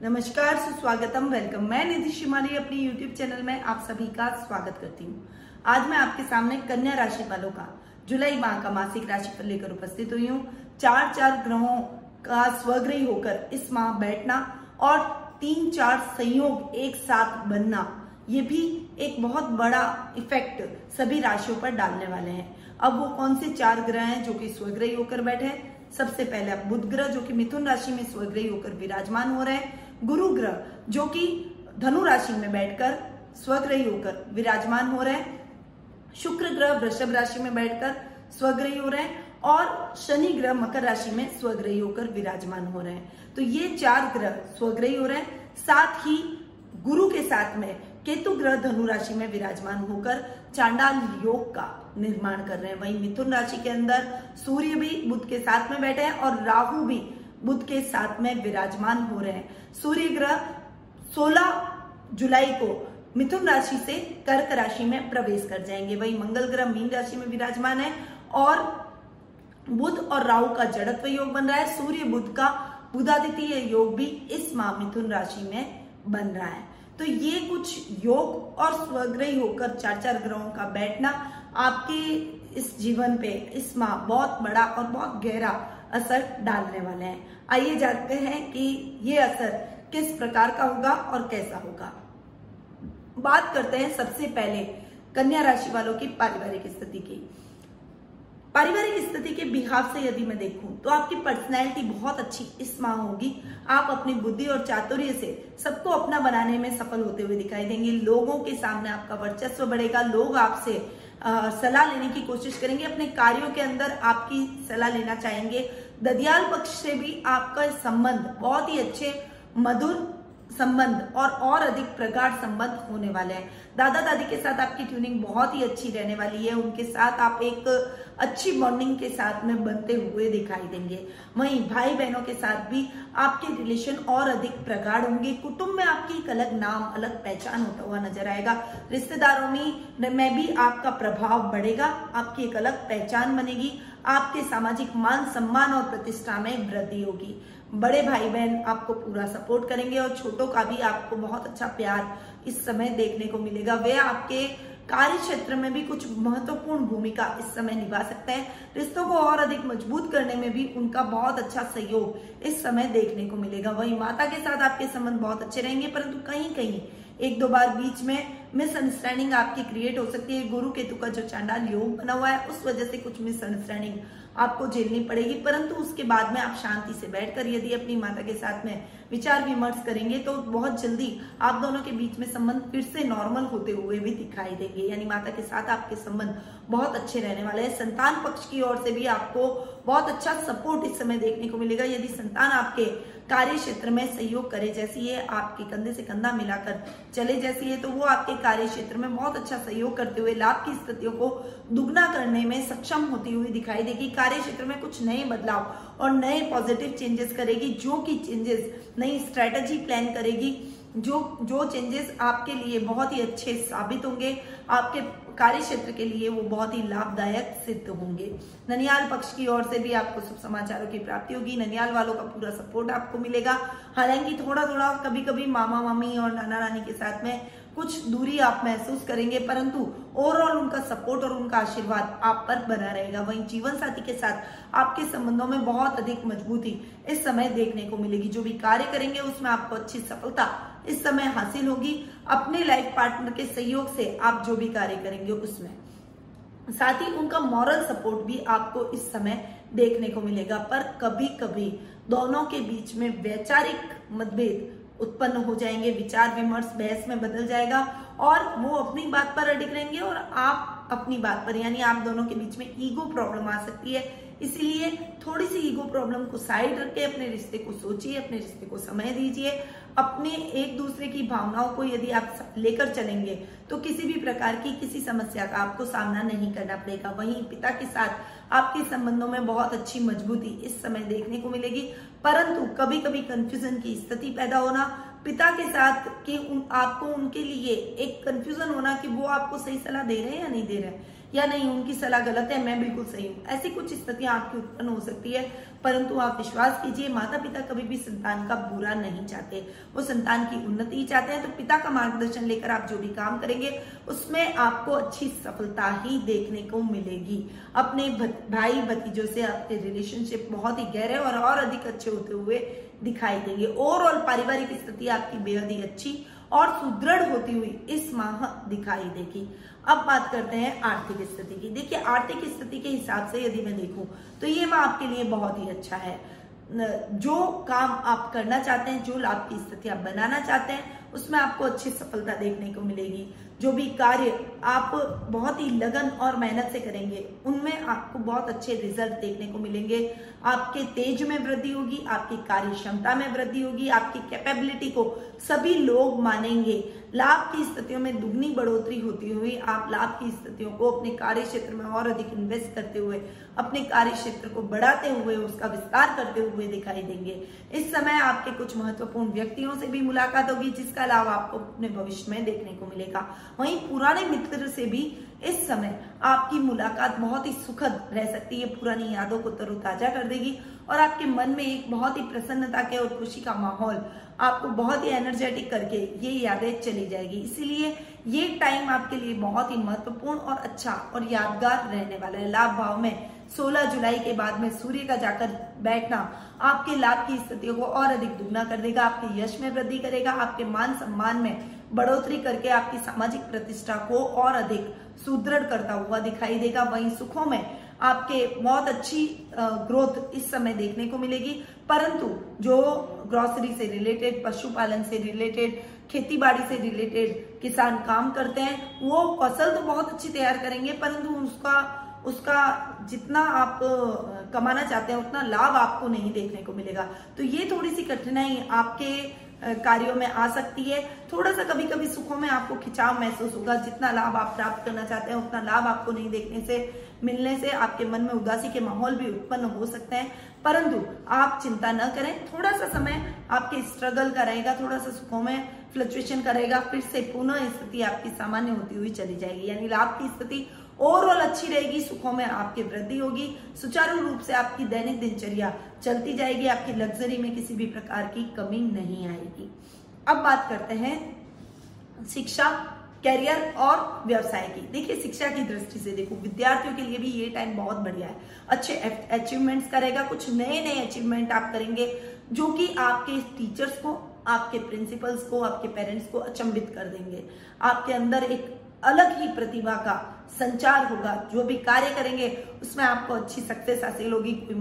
नमस्कार, सुस्वागतम वेलकम मैं निधि शिमारी, अपनी YouTube चैनल में आप सभी का स्वागत करती हूँ। आज मैं आपके सामने कन्या राशि वालों का, जुलाई माह का मासिक राशि पर लेकर उपस्थित हुई हूँ। चार चार ग्रहों का स्वग्रही होकर इस माह बैठना और तीन चार संयोग एक साथ बनना, ये भी एक बहुत बड़ा इफ़ेक्ट सभी राशियों पर डालने वाले हैं। अब वो कौन से चार ग्रह हैं जो कि स्वग्रही होकर बैठे सबसे पहले बुध ग्रह, जो कि मिथुन राशि में स्वग्रही होकर विराजमान हो रहे हैं। गुरु ग्रह जो कि धनु राशि में बैठकर स्वग्रही होकर विराजमान हो रहे हैं। शुक्र ग्रह वृषभ राशि में बैठकर स्वग्रही हो रहे हैं और शनि ग्रह मकर राशि में स्वग्रही होकर विराजमान हो रहे हैं। तो ये चार ग्रह स्वग्रही हो रहे हैं। साथ ही गुरु के साथ में केतु ग्रह धनु राशि में विराजमान होकर चांडाल योग का निर्माण कर रहे हैं। वहीं मिथुन राशि के अंदर सूर्य भी बुद्ध के साथ में बैठे हैं और राहु भी बुद्ध के साथ में विराजमान हो रहे हैं। सूर्य ग्रह 16 जुलाई को मिथुन राशि से कर्क राशि में प्रवेश कर जाएँगे। वही मंगल ग्रह मीन राशि में विराजमान है और बुध और राहु का जड़त्व योग बन रहा है। सूर्य बुध का बुधादित्य योग भी इस माह मिथुन राशि में बन रहा है। तो ये कुछ योग और स्वग्रही होकर चार चार ग्रहों का बैठना आपके इस जीवन पे इस माह बहुत बड़ा और बहुत गहरा असर डालने वाले हैं। आइए जानते हैं कि ये असर किस प्रकार का होगा और कैसा होगा। बात करते हैं सबसे पहले कन्या राशि वालों की पारिवारिक स्थिति की। पारिवारिक स्थिति के बिहाव से यदि मैं देखूँ तो आपकी पर्सनैलिटी बहुत अच्छी इस माह होगी। आप अपनी बुद्धि और चातुर्य से सबको अपना बनाने में सफल होते हुए दिखाई देंगे। लोगों के सामने आपका वर्चस्व बढ़ेगा। लोग आपसे सलाह लेने की कोशिश करेंगे। अपने कार्यों के अंदर आपकी सलाह लेना चाहेंगे। ददियाल पक्ष से भी आपका संबंध बहुत ही अच्छे, मधुर संबंध और और अधिक प्रगाढ़ संबंध होने वाले हैं। दादा दादी के साथ आपकी ट्यूनिंग बहुत ही अच्छी रहने वाली है। उनके साथ आप एक अच्छी बॉन्डिंग के साथ में बनते हुए दिखाई देंगे। वहीं भाई बहनों के साथ भी आपके रिलेशन और अधिक प्रगाढ़ होंगे। कुटुंब में आपकी एक अलग नाम, अलग पहचान होता हुआ नज़र आएगा। रिश्तेदारों में में भी आपका प्रभाव बढ़ेगा। आपकी एक अलग पहचान बनेगी। आपके सामाजिक मान, सम्मान और प्रतिष्ठा में वृद्धि होगी। बड़े भाई बहन आपको पूरा सपोर्ट करेंगे और छोटों का भी आपको बहुत अच्छा प्यार इस समय देखने को मिलेगा। वे आपके कार्य क्षेत्र में भी कुछ महत्वपूर्ण भूमिका इस समय निभा सकते हैं। रिश्तों को और अधिक मज़बूत करने में भी उनका बहुत अच्छा सहयोग इस समय देखने को मिलेगा। वही माता के साथ आपके संबंध बहुत अच्छे रहेंगे, परंतु कहीं कहीं एक दो बार बीच में मिसअंडरस्टैंडिंग आपकी क्रिएट हो सकती है। गुरु केतु का जो चांडाल योग बना हुआ है, उस वजह से कुछ मिसअंडरस्टैंडिंग आपको झेलनी पड़ेगी, परंतु उसके बाद में आप शांति से बैठकर यदि अपनी माता के साथ में विचार विमर्श करेंगे तो बहुत जल्दी आप दोनों के बीच में संबंध फिर से नॉर्मल होते हुए भी दिखाई देंगे। यानी माता के साथ आपके संबंध बहुत अच्छे रहने वाले हैं। संतान पक्ष की ओर से भी आपको बहुत अच्छा सपोर्ट इस समय देखने को मिलेगा। यदि संतान आपके कार्य क्षेत्र में सहयोग करे, जैसी है आपके कंधे से कंधा मिलाकर चले जैसी है तो वो आपके कार्य क्षेत्र में बहुत अच्छा सहयोग करते हुए लाभ की स्थितियों को दुगना करने में सक्षम होती हुई दिखाई देगी। कार्य क्षेत्र में कुछ नए बदलाव और नए पॉजिटिव चेंजेस करेगी, जो कि चेंजेस नई स्ट्रेटेजी प्लान करेगी, जो जो चेंजेस आपके लिए बहुत ही अच्छे साबित होंगे, आपके कार्य क्षेत्र के लिए वो बहुत ही लाभदायक सिद्ध होंगे। ननियाल पक्ष की ओर से भी आपको शुभ समाचारों की प्राप्ति होगी। ननियाल वालों का पूरा सपोर्ट आपको मिलेगा। हालाँकि थोड़ा थोड़ा कभी कभी मामा मामी और नाना नानी के साथ में कुछ दूरी आप महसूस करेंगे, परंतु ओवरऑल उनका सपोर्ट और उनका आशीर्वाद आप पर बना रहेगा। वहीं जीवन साथी के साथ आपके संबंधों में बहुत अधिक मजबूती इस समय देखने को मिलेगी। जो भी कार्य करेंगे, उसमें आपको अच्छी सफलता इस समय हासिल होगी। अपने लाइफ पार्टनर के सहयोग से आप जो भी कार्य करेंगे, उसमें। साथ ही उनका मॉरल सपोर्ट भी आपको इस समय देखने को मिलेगा। पर कभी कभी दोनों के बीच में वैचारिक मतभेद उत्पन्न हो जाएँगे, विचार, विमर्श, बहस में बदल जाएगा और वो अपनी बात पर अडिग रहेंगे और आप अपनी बात पर, यानी आप दोनों के बीच में ईगो प्रॉब्लम आ सकती है। इसलिए थोड़ी सी ईगो प्रॉब्लम को साइड रखे अपने रिश्ते को सोचिए, अपने रिश्ते को समय दीजिए। अपने एक दूसरे की भावनाओं को यदि आप लेकर चलेंगे तो किसी भी प्रकार की किसी समस्या का आपको सामना नहीं करना पड़ेगा। वहीं पिता के साथ आपके संबंधों में बहुत अच्छी मजबूती इस समय देखने को मिलेगी। परंतु कभी कभी कंफ्यूजन की स्थिति पैदा होना पिता के साथ के उन, आपको उनके लिए एक कंफ्यूजन होना कि वो आपको सही सलाह दे रहे हैं या नहीं दे रहे हैं। या नहीं, उनकी सलाह गलत है, मैं बिल्कुल सही हूँ। ऐसी कुछ स्थितियाँ आपकी उत्पन्न हो सकती है, परंतु आप विश्वास कीजिए माता पिता कभी भी संतान का बुरा नहीं चाहते। वो संतान की उन्नति ही चाहते हैं तो पिता का मार्गदर्शन लेकर आप जो भी काम करेंगे, उसमें आपको अच्छी सफलता ही देखने को मिलेगी। अपने भाई भतीजों से आपके रिलेशनशिप बहुत ही गहरे और और अधिक अच्छे होते हुए दिखाई देंगे। ओवरऑल पारिवारिक स्थिति आपकी बेहद ही अच्छी और सुदृढ़ होती हुई इस माह दिखाई देगी। अब बात करते हैं आर्थिक स्थिति की। देखिए, आर्थिक स्थिति के हिसाब से यदि मैं देखूँ तो ये माह आपके लिए बहुत ही अच्छा है। जो काम आप करना चाहते हैं, जो लाभ की स्थिति आप बनाना चाहते हैं, उसमें आपको अच्छी सफलता देखने को मिलेगी। जो भी कार्य आप बहुत ही लगन और मेहनत से करेंगे, उनमें आपको बहुत अच्छे रिज़ल्ट देखने को मिलेंगे। आपके तेज में वृद्धि होगी, आपकी कार्य क्षमता में वृद्धि होगी, आपकी कैपेबिलिटी को सभी लोग मानेंगे। लाभ की स्थितियों में दुगनी बढ़ोतरी होती हुई, आप लाभ की स्थितियों को अपने कार्य क्षेत्र में और अधिक इन्वेस्ट करते हुए, अपने कार्य क्षेत्र को बढ़ाते हुए, उसका विस्तार करते हुए दिखाई देंगे। इस समय आपके कुछ महत्वपूर्ण व्यक्तियों से भी मुलाकात होगी, जिसका लाभ आपको अपने भविष्य में देखने को मिलेगा। वहीं पुराने मित्र से भी इस समय आपकी मुलाकात बहुत ही सुखद रह सकती है। पुरानी यादों को तरोताजा कर देगी और आपके मन में एक बहुत ही प्रसन्नता के और खुशी का माहौल आपको बहुत ही एनर्जेटिक करके ये यादें चली जाएगी। इसीलिए ये टाइम आपके लिए बहुत ही महत्वपूर्ण और अच्छा और यादगार रहने वाला है। लाभ भाव में 16 जुलाई के बाद में सूर्य का जाकर बैठना आपके लाभ की स्थितियों को और अधिक दुगना कर देगा। आपके यश में वृद्धि करेगा। आपके मान सम्मान में बढ़ोतरी करके आपकी सामाजिक प्रतिष्ठा को और अधिक सुदृढ़ करता हुआ दिखाई देगा। वहीं सुखों में आपके बहुत अच्छी ग्रोथ इस समय देखने को मिलेगी। परंतु जो ग्रोसरी से रिलेटेड पशुपालन से रिलेटेड खेती बाड़ी से रिलेटेड किसान काम करते हैं, वो फ़सल तो बहुत अच्छी तैयार करेंगे, परंतु उसका उसका जितना आप कमाना चाहते हैं, उतना लाभ आपको नहीं देखने को मिलेगा। तो ये थोड़ी सी कठिनाई आपके कार्यों में आ सकती है। थोड़ा सा कभी कभी सुखों में आपको खिंचाव महसूस होगा। जितना लाभ आप प्राप्त करना चाहते हैं, उतना लाभ आपको नहीं देखने से, मिलने से आपके मन में उदासी के माहौल भी उत्पन्न हो सकते हैं। परंतु आप चिंता न करें। थोड़ा सा समय आपके स्ट्रगल का रहेगा थोड़ा सा सुखों में फ्लक्चुएशन करेगा फिर से पुनः स्थिति आपकी सामान्य होती हुई चली जाएगी। यानी लाभ की स्थिति ओवरऑल अच्छी रहेगी, सुखों में आपकी वृद्धि होगी। सुचारू रूप से आपकी दैनिक दिनचर्या चलती जाएगी, आपकी लग्जरी में किसी भी प्रकार की कमी नहीं आएगी। अब बात करते हैं शिक्षा कैरियर और व्यवसाय की। देखिए, शिक्षा की दृष्टि से देखो, विद्यार्थियों के लिए भी ये टाइम बहुत बढ़िया है। अच्छे अचीवमेंट्स करेगा, कुछ नए नए अचीवमेंट आप करेंगे, जो कि आपके टीचर्स को, आपके प्रिंसिपल्स को, आपके पेरेंट्स को अचंबित कर देंगे। आपके अंदर एक अलग ही प्रतिभा का संचार होगा, जो भी कार्य करेंगे, उसमें आपको अच्छी सक्सेस हासिल होगी। कोई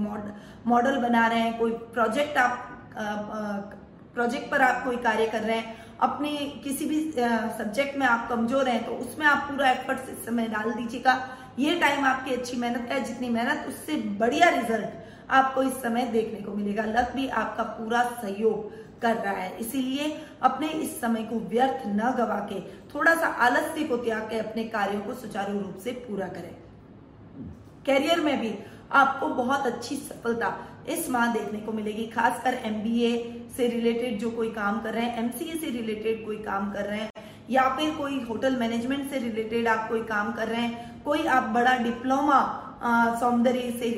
मॉडल बना रहे हैं, कोई प्रोजेक्ट आप प्रोजेक्ट पर आप कोई कार्य कर रहे हैं, अपने किसी भी सब्जेक्ट में आप कमज़ोर हैं तो उसमें आप पूरा एफर्ट इस समय डाल दीजिएगा। ये टाइम आपकी अच्छी मेहनत का है, जितनी मेहनत, उससे बढ़िया रिज़ल्ट आपको इस समय देखने को मिलेगा। लक भी आपका पूरा सहयोग कर रहा है। इसीलिए अपने इस समय को व्यर्थ न गवा के थोड़ा सा आलस्य को त्याग के अपने कार्यों को सुचारू रूप से पूरा करें। कैरियर में भी आपको बहुत अच्छी सफलता इस माह देखने को मिलेगी, खासकर एमबीए से रिलेटेड जो कोई काम कर रहे हैं एमसीए से रिलेटेड कोई काम कर रहे हैं, या फिर कोई होटल मैनेजमेंट से रिलेटेड आप कोई काम कर रहे हैं, कोई आप बड़ा डिप्लोमा सौंदर्य से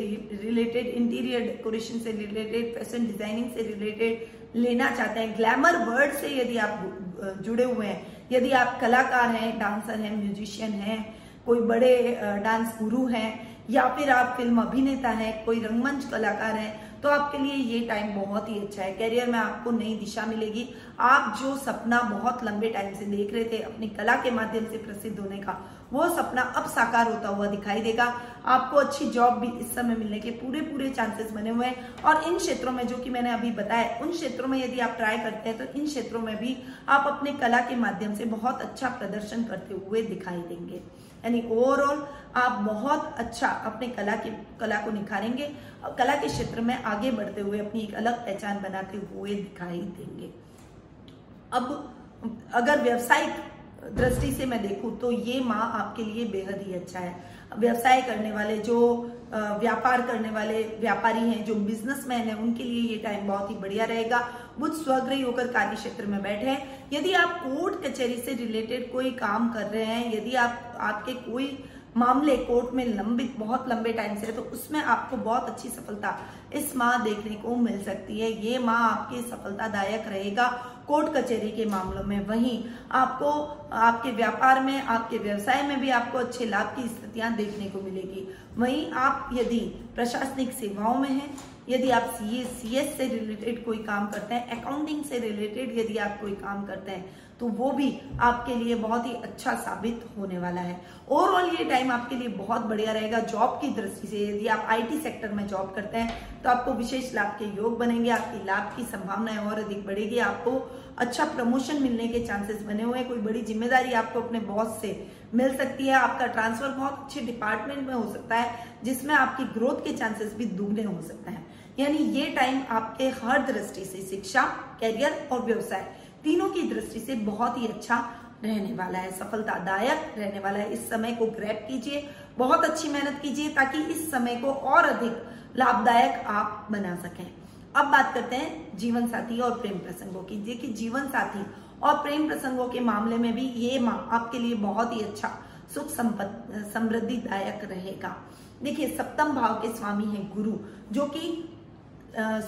रिलेटेड, इंटीरियर डेकोरेशन से रिलेटेड, फ़ैशन डिज़ाइनिंग से रिलेटेड लेना चाहते हैं। ग्लैमर वर्ड से यदि आप जुड़े हुए हैं, यदि आप कलाकार हैं डांसर हैं म्यूजिशियन हैं, कोई बड़े डांस गुरु हैं, या फिर आप फ़िल्म अभिनेता हैं, कोई रंगमंच कलाकार हैं तो आपके लिए ये टाइम बहुत ही अच्छा है। करियर में आपको नई दिशा मिलेगी। आप जो सपना बहुत लंबे टाइम से देख रहे थे, अपनी कला के माध्यम से प्रसिद्ध होने का, वो सपना अब साकार होता हुआ दिखाई देगा। आपको अच्छी जॉब भी इस समय मिलने के पूरे पूरे चांसेस बने हुए हैं। और इन क्षेत्रों में, जो कि मैंने अभी बताया, उन क्षेत्रों में यदि आप ट्राई करते हैं तो इन क्षेत्रों में भी आप अपने कला के माध्यम से बहुत अच्छा प्रदर्शन करते हुए दिखाई देंगे। यानी ओवरऑल आप बहुत अच्छा अपने कला के, कला को निखारेंगे और कला के क्षेत्र में आगे बढ़ते हुए अपनी एक अलग पहचान बनाते हुए दिखाई देंगे। अब, अगर व्यवसायिक दृष्टि से मैं देखूँ तो ये माह आपके लिए बेहद ही अच्छा है। व्यवसाय करने वाले जो व्यापार करने वाले व्यापारी हैं, जो बिजनेसमैन हैं, उनके लिए ये टाइम बहुत ही बढ़िया रहेगा। बुध स्वग्रही होकर कार्य क्षेत्र में बैठे हैं। यदि आप कोर्ट कचहरी से रिलेटेड कोई काम कर रहे हैं, यदि आप, आपके कोई मामले कोर्ट में लंबित, बहुत लंबे टाइम से है तो उसमें आपको बहुत अच्छी सफलता इस माह देखने को मिल सकती है। ये माह आपके सफलतादायक रहेगा कोर्ट कचहरी के मामलों में। वहीं आपको, आपके व्यापार में, आपके व्यवसाय में भी आपको अच्छे लाभ की स्थितियाँ देखने को मिलेगी। वहीं आप यदि प्रशासनिक सेवाओं में हैं, यदि आप सी एस से रिलेटेड कोई काम करते हैं अकाउंटिंग से रिलेटेड यदि आप कोई काम करते हैं तो वो भी आपके लिए बहुत ही अच्छा साबित होने वाला है। ओवरऑल ये टाइम आपके लिए बहुत बढ़िया रहेगा। जॉब की दृष्टि से यदि आप आईटी सेक्टर में जॉब करते हैं तो आपको विशेष लाभ के योग बनेंगे, आपकी लाभ की संभावनाएँ और अधिक बढ़ेगी। आपको अच्छा प्रमोशन मिलने के चांसेस बने हुए हैं। कोई बड़ी ज़िम्मेदारी आपको अपने बॉस से मिल सकती है। आपका ट्रांसफ़र बहुत अच्छे डिपार्टमेंट में हो सकता है, जिसमें आपकी ग्रोथ के चांसेस भी दुगने हो सकते हैं। यानी ये टाइम आपके हर दृष्टि से शिक्षा कैरियर और व्यवसाय तीनों की दृष्टि से बहुत ही अच्छा रहने वाला है, सफलतादायक रहने वाला है। इस समय को ग्रैप कीजिए, बहुत अच्छी मेहनत कीजिए ताकि इस समय को और अधिक लाभदायक आप बना सकें। अब बात करते हैं जीवन साथी और प्रेम प्रसंगों की। देखिए जीवन साथी और प्रेम प्रसंगों के मामले में भी ये माह आपके लिए बहुत ही अच्छा सुख समृद्धिदायक रहेगा। देखिए, सप्तम भाव के स्वामी है गुरु, जो कि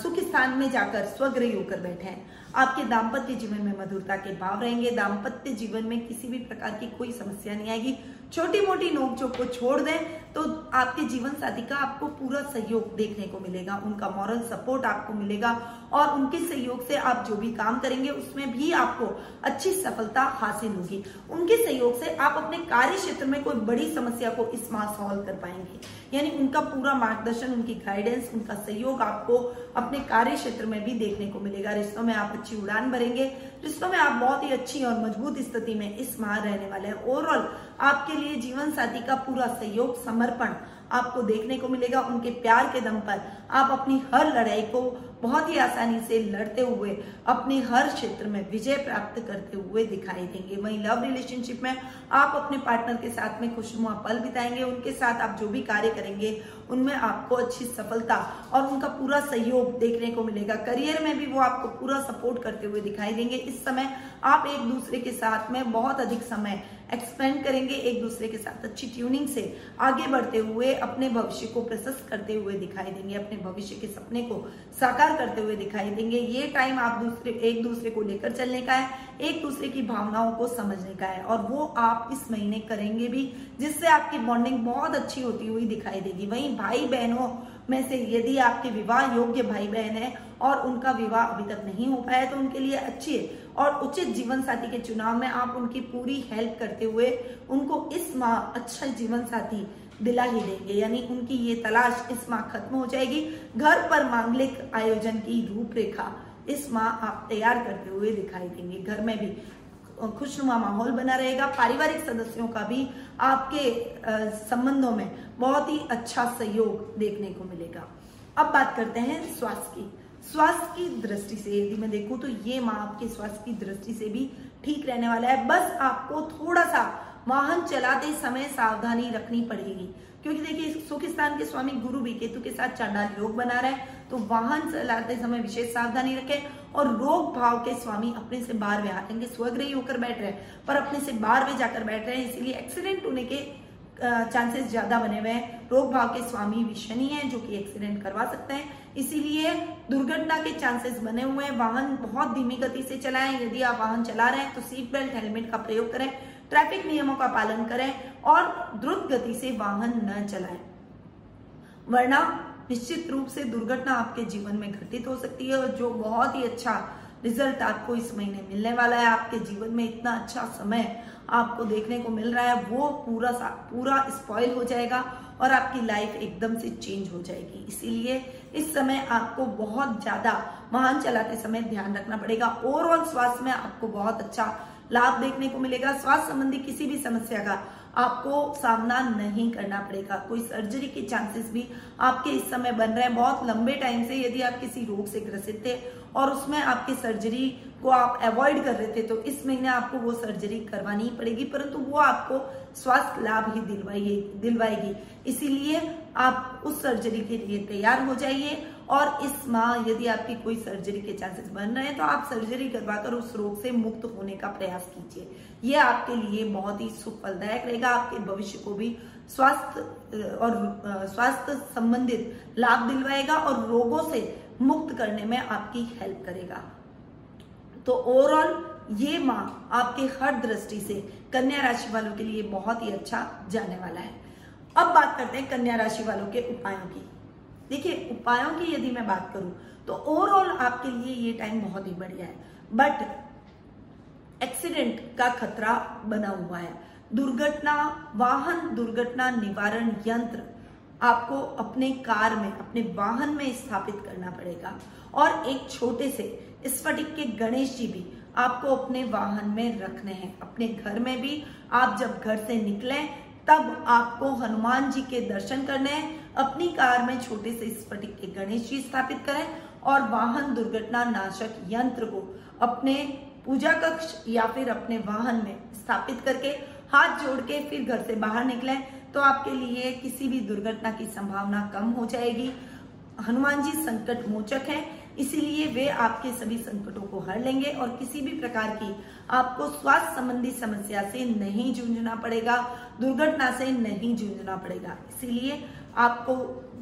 सुख स्थान में जाकर स्वग्रह होकर बैठे हैं। आपके दाम्पत्य जीवन में मधुरता के भाव रहेंगे। दाम्पत्य जीवन में किसी भी प्रकार की कोई समस्या नहीं आएगी। छोटी मोटी नोकझोंक को छोड़ दें तो आपके जीवन साथी का आपको पूरा सहयोग देखने को मिलेगा। उनका मॉरल सपोर्ट आपको मिलेगा और उनके सहयोग से आप जो भी काम करेंगे, उसमें भी आपको अच्छी सफलता हासिल होगी। उनके सहयोग से आप अपने कार्य क्षेत्र में कोई बड़ी समस्या को इस माह सॉल्व कर पाएँगे। यानी उनका पूरा मार्गदर्शन, उनकी गाइडेंस उनका सहयोग आपको अपने कार्य क्षेत्र में भी देखने को मिलेगा। रिश्तों में आप अच्छी उड़ान भरेंगे। रिश्तों में आप बहुत ही अच्छी और मज़बूत स्थिति में इस माह रहने वाले हैं। ओवरऑल आपके लिए जीवन साथी का पूरा सहयोग, समर्पण आपको देखने को मिलेगा, उनके प्यार के दम पर आप अपनी हर लड़ाई को बहुत ही आसानी से लड़ते हुए अपने हर क्षेत्र में विजय प्राप्त करते हुए दिखाई देंगे। वहीं लव रिलेशनशिप में आप अपने पार्टनर के साथ में खुशनुमा पल बिताएँगे। उनके साथ आप जो भी कार्य करेंगे, उनमें आपको अच्छी सफलता और उनका पूरा सहयोग देखने को मिलेगा। करियर में भी वो आपको पूरा सपोर्ट करते हुए दिखाई देंगे। इस समय आप एक दूसरे के साथ में बहुत अधिक समय एक्सपेंड करेंगे एक दूसरे के साथ। अच्छी ट्यूनिंग से आगे बढ़ते हुए, अपने भविष्य को प्रशस्त करते हुए दिखाई देंगे, अपने भविष्य के सपने को साकार करते हुए दिखाई देंगे। ये टाइम आप दूसरे, एक दूसरे को लेकर चलने का है, एक दूसरे की भावनाओं को समझने का है, और वो आप इस महीने करेंगे भी, जिससे आपकी बॉन्डिंग बहुत अच्छी होती हुई दिखाई देगी। वहीं भाई बहनों में से यदि आपके विवाह योग्य भाई बहन है और उनका विवाह अभी तक नहीं हो पाया तो उनके लिए अच्छे और उचित जीवन साथी के चुनाव में आप उनकी पूरी हेल्प करते हुए उनको इस माह अच्छा जीवन साथी दिला ही देंगे। यानी उनकी ये तलाश इस माह खत्म हो जाएगी। घर पर मांगलिक आयोजन की रूपरेखा इस माह आप तैयार करते हुए दिखाई देंगे। घर में भी खुशनुमा माहौल बना रहेगा। पारिवारिक सदस्यों का भी आपके संबंधों में बहुत ही अच्छा सहयोग देखने को मिलेगा। अब बात करते हैं स्वास्थ्य की। स्वास्थ्य की दृष्टि से, यदि मैं देखूँ तो ये माँ आपके स्वास्थ्य की दृष्टि से भी ठीक रहने वाला है। बस आपको थोड़ा सा वाहन चलाते समय सावधानी रखनी पड़ेगी। क्योंकि देखिए सुख स्थान के स्वामी गुरु भी केतु के साथ चांडाल योग बना रहे हैं तो वाहन चलाते समय विशेष सावधानी रखें और रोग भाव के स्वामी अपने से बाहर में आएँगे स्वग्रही होकर बैठ रहे हैं, पर अपने से बाहर में जाकर बैठ रहे हैं, इसीलिए एक्सीडेंट होने के चांसेस ज़्यादा बने हुए हैं। रोग भाव के स्वामी भी शनि है, जो कि एक्सीडेंट करवा सकते हैं। इसीलिए दुर्घटना के चांसेस बने हुए हैं। वाहन बहुत धीमी गति से चलाएँ। यदि आप वाहन चला रहे हैं तो सीट बेल्ट हेलमेट का प्रयोग करें। ट्रैफ़िक नियमों का पालन करें और द्रुत गति से वाहन न चलाएँ। वरना निश्चित रूप से दुर्घटना आपके जीवन में घटित हो सकती है और जो बहुत ही अच्छा रिज़ल्ट आपको इस महीने मिलने वाला है। आपके जीवन में इतना अच्छा समय आपको देखने को मिल रहा है, वो पूरा पूरा स्पॉइल हो जाएगा और आपकी लाइफ एकदम से चेंज हो जाएगी। इसीलिए इस समय आपको बहुत ज़्यादा वाहन चलाते समय ध्यान रखना पड़ेगा ओवरऑल स्वास्थ्य में आपको बहुत अच्छा लाभ देखने को मिलेगा। स्वास्थ्य संबंधी किसी भी समस्या का आपको सामना नहीं करना पड़ेगा। कोई सर्जरी के चांसेस भी आपके इस समय बन रहे हैं। बहुत लंबे टाइम से यदि आप किसी रोग से ग्रसित थे और उसमें आपकी सर्जरी को आप अवॉइड कर रहे थे तो इस महीने आपको वो सर्जरी करवानी पड़ेगी। परंतु वो आपको स्वास्थ्य लाभ ही दिलवाइए दिलवाएगी। इसीलिए आप उस सर्जरी के लिए तैयार हो जाइए। और इस माह यदि आपकी कोई सर्जरी के चांसेस बन रहे हैं तो आप सर्जरी करवाकर उस रोग से मुक्त होने का प्रयास कीजिए। ये आपके लिए बहुत ही सुफलदायक रहेगा। आपके भविष्य को भी स्वास्थ्य, और स्वास्थ्य संबंधित लाभ दिलवाएगा और रोगों से मुक्त करने में आपकी हेल्प करेगा। तो ओवरऑल ये माह आपके हर दृष्टि से कन्या राशि वालों के लिए बहुत ही अच्छा जाने वाला है। अब बात करते हैं कन्या राशि वालों के उपायों की। देखिए, उपायों की यदि मैं बात करूँ तो ओवरऑल आपके लिए ये टाइम बहुत ही बढ़िया है। बट एक्सीडेंट का खतरा बना हुआ है। दुर्घटना, वाहन दुर्घटना निवारण यंत्र आपको अपने कार में, अपने वाहन में स्थापित करना पड़ेगा। और एक छोटे से स्फटिक के गणेश जी भी आपको अपने वाहन में रखने हैं। अपने घर में भी आप जब घर से निकले तब आपको हनुमान जी के दर्शन करने हैं। अपनी कार में छोटे से स्फटिक के गणेश जी स्थापित करें और वाहन दुर्घटना नाशक यंत्र को अपने पूजा कक्ष या फिर अपने वाहन में स्थापित करके हाथ जोड़ के फिर घर से बाहर निकले तो आपके लिए किसी भी दुर्घटना की संभावना कम हो जाएगी। हनुमान जी संकट मोचक है। इसीलिए वे आपके सभी संकटों को हर लेंगे और किसी भी प्रकार की आपको स्वास्थ्य संबंधी समस्या से नहीं जूझना पड़ेगा, दुर्घटना से नहीं जूझना पड़ेगा। इसीलिए आपको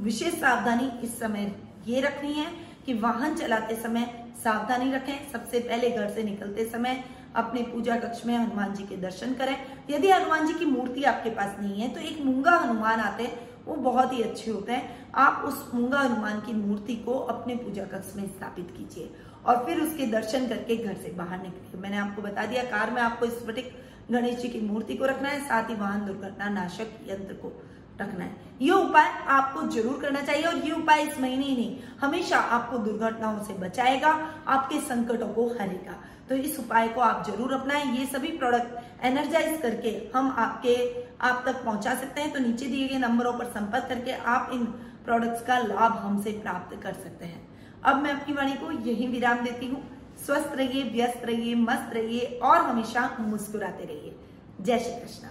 विशेष सावधानी इस समय ये रखनी है कि वाहन चलाते समय सावधानी रखें। सबसे पहले घर से निकलते समय अपने पूजा कक्ष में हनुमान जी के दर्शन करें। यदि हनुमान जी की मूर्ति आपके पास नहीं है तो एक मूँगा हनुमान आते हैं वो बहुत ही अच्छे होते हैं। आप उस मूँगा हनुमान की मूर्ति को अपने पूजा कक्ष में स्थापित कीजिए और फिर उसके दर्शन करके घर से बाहर निकलिए। मैंने आपको बता दिया, कार में आपको स्फटिक गणेश जी की मूर्ति को रखना है, साथ ही वाहन दुर्घटना नाशक यंत्र को रखना है। ये उपाय आपको ज़रूर करना चाहिए और ये उपाय इस महीने ही नहीं, हमेशा आपको दुर्घटनाओं से बचाएगा, आपके संकटों को हरेगा। तो इस उपाय को आप ज़रूर अपनाएँ। ये सभी प्रोडक्ट एनर्जाइज करके हम आपके आप तक पहुँचा सकते हैं तो नीचे दिए गए नंबरों पर संपर्क करके आप इन प्रोडक्ट्स का लाभ हमसे प्राप्त कर सकते हैं। अब मैं अपनी वाणी को यही विराम देती हूँ। स्वस्थ रहिए, व्यस्त रहिए, मस्त रहिए और हमेशा मुस्कुराते रहिए। जय श्री कृष्ण।